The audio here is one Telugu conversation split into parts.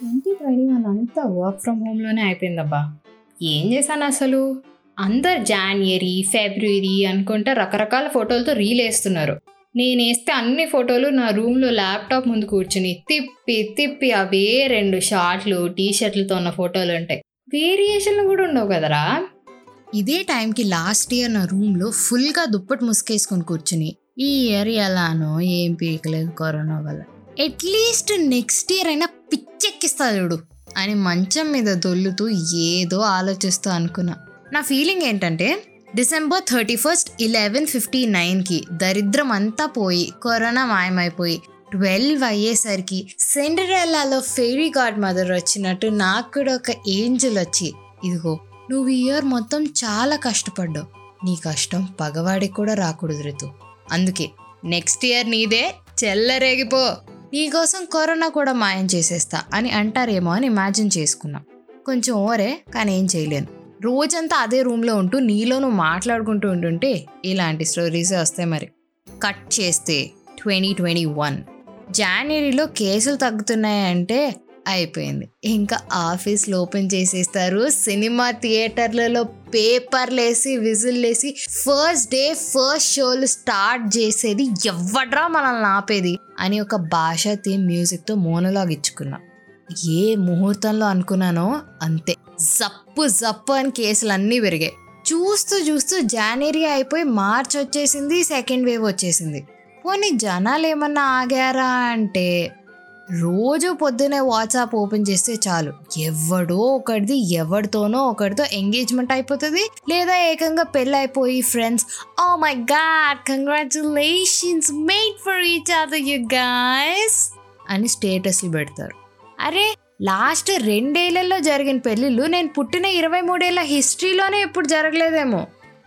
ట్వంటీ ట్వంటీ వన్ అంతా వర్క్ ఫ్రమ్ హోమ్లోనే అయిపోయిందబ్బా. ఏం చేశాను అసలు? అందరు జాన్వరి ఫిబ్రవరి అనుకుంటా రకరకాల ఫోటోలతో రీల్ వేస్తున్నారు. నేను వేస్తే అన్ని ఫోటోలు నా రూమ్లో ల్యాప్టాప్ ముందు కూర్చుని తిప్పి తిప్పి అవే రెండు షార్ట్లు టీ షర్ట్లతో ఉన్న ఫోటోలు ఉంటాయి. వేరియేషన్లు కూడా ఉండవు కదరా? ఇదే టైంకి లాస్ట్ ఇయర్ నా రూమ్లో ఫుల్గా దుప్పటి ముసుకేసుకొని కూర్చుని ఈ ఇయర్ ఎలానో ఏం పీకలేదు కరోనా వల్ల. అట్లీస్ట్ నెక్స్ట్ ఇయర్ అయినా పిచ్చెక్కిస్తా చూడు. అని మంచం మీద దొల్లుతూ ఏదో ఆలోచిస్తూ అనుకున్నా. నా ఫీలింగ్ ఏంటంటే December thirty first eleven fifty నైన్కి దరిద్రం అంతా పోయి కరోనా మాయమైపోయి ట్వెల్వ్ అయ్యేసరికి సెండరెల్లాలో ఫెయిరీ గాడ్ మదర్ వచ్చినట్టు నాకు కూడా ఒక ఏంజల్ వచ్చి ఇదిగో నువ్వు ఇయర్ మొత్తం చాలా కష్టపడ్డావు. నీ కష్టం పగవాడికి కూడా రాకూడదు రితు. అందుకే నెక్స్ట్ ఇయర్ నీదే చెల్లరేగిపో. నీకోసం కరోనా కూడా మాయం చేసేస్తా అని అంటారేమో అని ఇమాజిన్ చేసుకున్నా. కొంచెం ఓరే కానీ ఏం చేయలేను. రోజంతా అదే రూమ్లో ఉంటూ నీలోనూ మాట్లాడుకుంటూ ఉంటుంటే ఇలాంటి స్టోరీస్ వస్తాయి మరి. కట్ చేస్తే ట్వంటీ ట్వంటీ వన్. జనవరిలో కేసులు తగ్గుతున్నాయంటే అయిపోయింది. ఇంకా ఆఫీస్లు ఓపెన్ చేసేస్తారు. సినిమా థియేటర్లలో పేపర్లు వేసి విజిల్ వేసి ఫస్ట్ డే ఫస్ట్ షోలు స్టార్ట్ చేసేది ఎవడ్రా మనల్ని ఆపేది అని ఒక భాష థీమ్ మ్యూజిక్తో మోనలాగ్ ఇచ్చుకున్నా. ఏ ముహూర్తంలో అనుకున్నానో అంతే. జప్పు జప్పు అని కేసులు అన్నీ పెరిగాయి. చూస్తూ చూస్తూ జనవరి అయిపోయి మార్చ్ వచ్చేసింది సెకండ్ వేవ్ వచ్చేసింది. పోనీ జనాలు ఏమన్నా ఆగారా అంటే రోజు పొద్దునే వాట్సాప్ ఓపెన్ చేస్తే చాలు. ఎవడో ఒకటిది ఎవరితోనో ఒకరితో ఎంగేజ్మెంట్ అయిపోతుంది లేదా ఏకంగా పెళ్ళి అయిపోయి friends oh my god congratulations made for each other you guys అని స్టేటస్లు పెడతారు. అరే లాస్ట్ రెండేళ్ళలో జరిగిన పెళ్ళిళ్ళు నేను పుట్టిన ఇరవై మూడేళ్ళ హిస్టరీలోనే ఎప్పుడు జరగలేదేమో.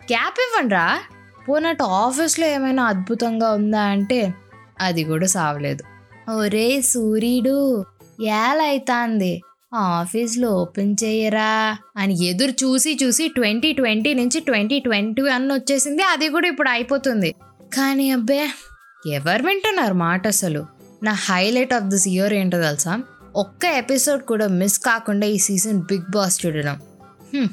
గ్యాప్ ఇవ్వండిరా. పోనట్టు ఆఫీస్లో ఏమైనా అద్భుతంగా ఉందా అంటే అది కూడా సావలేదు. ఒరే సూర్యుడు ఏలైతాంది. ఆఫీస్లో ఓపెన్ చేయరా? అని ఎదురు చూసి చూసి ట్వంటీ ట్వంటీ నుంచి ట్వంటీ ట్వంటీ వన్ వచ్చేసింది. అది కూడా ఇప్పుడు అయిపోతుంది. కానీ అబ్బే ఎవరు వింటున్నారు మాట అసలు? నా హైలైట్ ఆఫ్ దిస్ ఇయర్ ఏంటో తెలుసా? ఒక్క ఎపిసోడ్ కూడా మిస్ కాకుండా ఈ సీజన్ బిగ్ బాస్ చూడడం. అది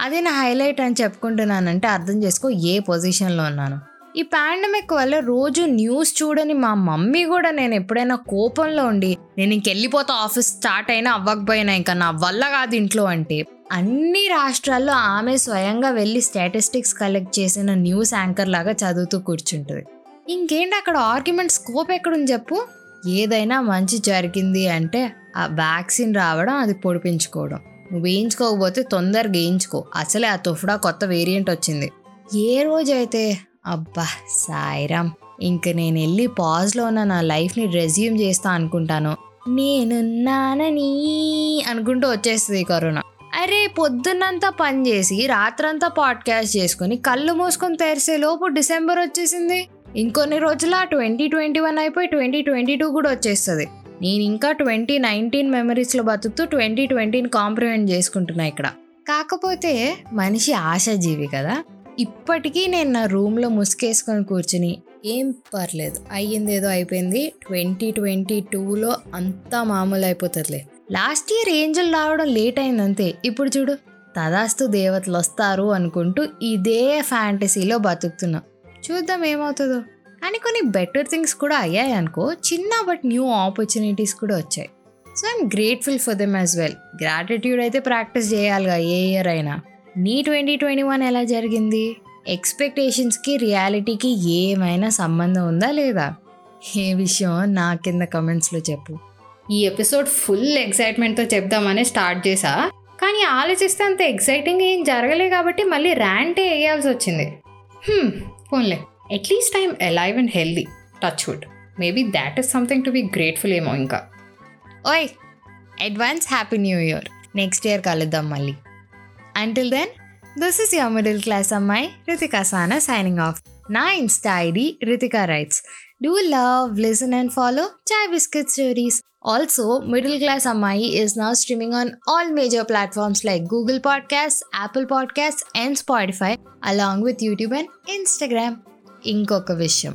అదే నా హైలైట్ అని చెప్పుకుంటున్నానంటే అర్థం చేసుకో ఏ పొజిషన్లో ఉన్నాను. ఈ పాండమిక్ వల్ల రోజు న్యూస్ చూడని మా మమ్మీ కూడా నేను ఎప్పుడైనా కోపంలో ఉండి నేను ఇంకెళ్ళిపోతా ఆఫీస్ స్టార్ట్ అయినా అవ్వకపోయినా ఇంకా నా వల్ల కాదు ఇంట్లో అంటే అన్ని రాష్ట్రాల్లో ఆమె స్వయంగా వెళ్ళి స్టాటిస్టిక్స్ కలెక్ట్ చేసిన న్యూస్ యాంకర్ లాగా చదువుతూ కూర్చుంటుంది. ఇంకేంటి అక్కడ ఆర్గ్యుమెంట్ స్కోప్ ఎక్కడుంది చెప్పు? ఏదైనా మంచి జరిగింది అంటే ఆ వ్యాక్సిన్ రావడం అది పొడిపించుకోవడం. నువ్వు వేయించుకోకపోతే తొందరగా వేయించుకో. అసలే ఆ తుఫడా కొత్త వేరియంట్ వచ్చింది. ఏ రోజైతే అబ్బా సాయిరామ్ ఇంక నేను వెళ్ళి పాజ్లో ఉన్న నా లైఫ్ని రెజ్యూమ్ చేస్తా అనుకుంటాను. నేనున్నానని అనుకుంటూ వచ్చేస్తుంది కరోనా. అరే పొద్దున్నంతా పని చేసి రాత్రంతా పాడ్కాస్ట్ చేసుకుని కళ్ళు మూసుకొని తెరిసే లోపు డిసెంబర్ వచ్చేసింది. ఇంకొన్ని రోజుల ట్వంటీ ట్వంటీ వన్ అయిపోయి ట్వంటీ ట్వంటీ టూ కూడా వచ్చేస్తుంది. నేను ఇంకా ట్వంటీ నైన్టీన్ మెమరీస్లో బతుకుతూ ట్వంటీ ట్వంటీని కాంప్రిమెంట్ చేసుకుంటున్నా ఇక్కడ. కాకపోతే మనిషి ఆశాజీవి కదా. ఇప్పటికీ నేను నా రూమ్లో ముసుకేసుకొని కూర్చుని ఏం పర్లేదు అయ్యింది ఏదో అయిపోయింది. ట్వంటీ ట్వంటీ టూలో అంతా మామూలు అయిపోతుందిలే. లాస్ట్ ఇయర్ ఏంజల్ రావడం లేట్ అయిందంతే. ఇప్పుడు చూడు తదాస్తు దేవతలు వస్తారు అనుకుంటూ ఇదే ఫ్యాంటసీలో బతుకుతున్నా. చూద్దాం ఏమవుతుందో. కానీ కొన్ని బెటర్ థింగ్స్ కూడా అయ్యాయి అనుకో చిన్న బట్ న్యూ ఆపర్చునిటీస్ కూడా వచ్చాయి. So I'm grateful for them as well. Gratitude అయితే ప్రాక్టీస్ చేయాలిగా ఏ ఇయర్ అయినా. నీ ట్వంటీ ట్వంటీ వన్ ఎలా జరిగింది? ఎక్స్పెక్టేషన్స్కి రియాలిటీకి ఏమైనా సంబంధం ఉందా లేదా? ఏ విషయం నా కింద కమెంట్స్లో చెప్పు. ఈ ఎపిసోడ్ ఫుల్ ఎక్సైట్మెంట్తో చెప్దామని స్టార్ట్ చేసా. కానీ ఆలోచిస్తే అంత ఎక్సైటింగ్ ఏం జరగలే కాబట్టి మళ్ళీ ర్యాంటే వేయాల్సి వచ్చింది. హ్మ్, పోన్లే. At least I'm alive and healthy touch wood maybe that is something to be grateful ఏమో ఇంకా. ఓయ్ advance happy new year next year కలుద్దాం మళ్ళీ. Until then this is your middle class అమ్మాయి రితికా సానా సైనింగ్ ఆఫ్ నా insta ID Ritika writes do love listen and follow chai biscuit stories also middle class అమ్మాయి ఈస్ నా streaming on all major platforms like Google podcast Apple podcast and Spotify along with YouTube and Instagram ఇంకొక విషయం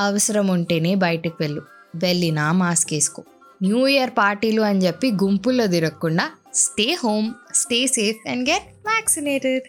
అవసరం ఉంటేనే బయటకు వెళ్ళు వెళ్ళినా మాస్క్ వేసుకో న్యూ ఇయర్ పార్టీలు అని చెప్పి గుంపుల్లో తిరగకుండా Stay home, stay safe, and get vaccinated.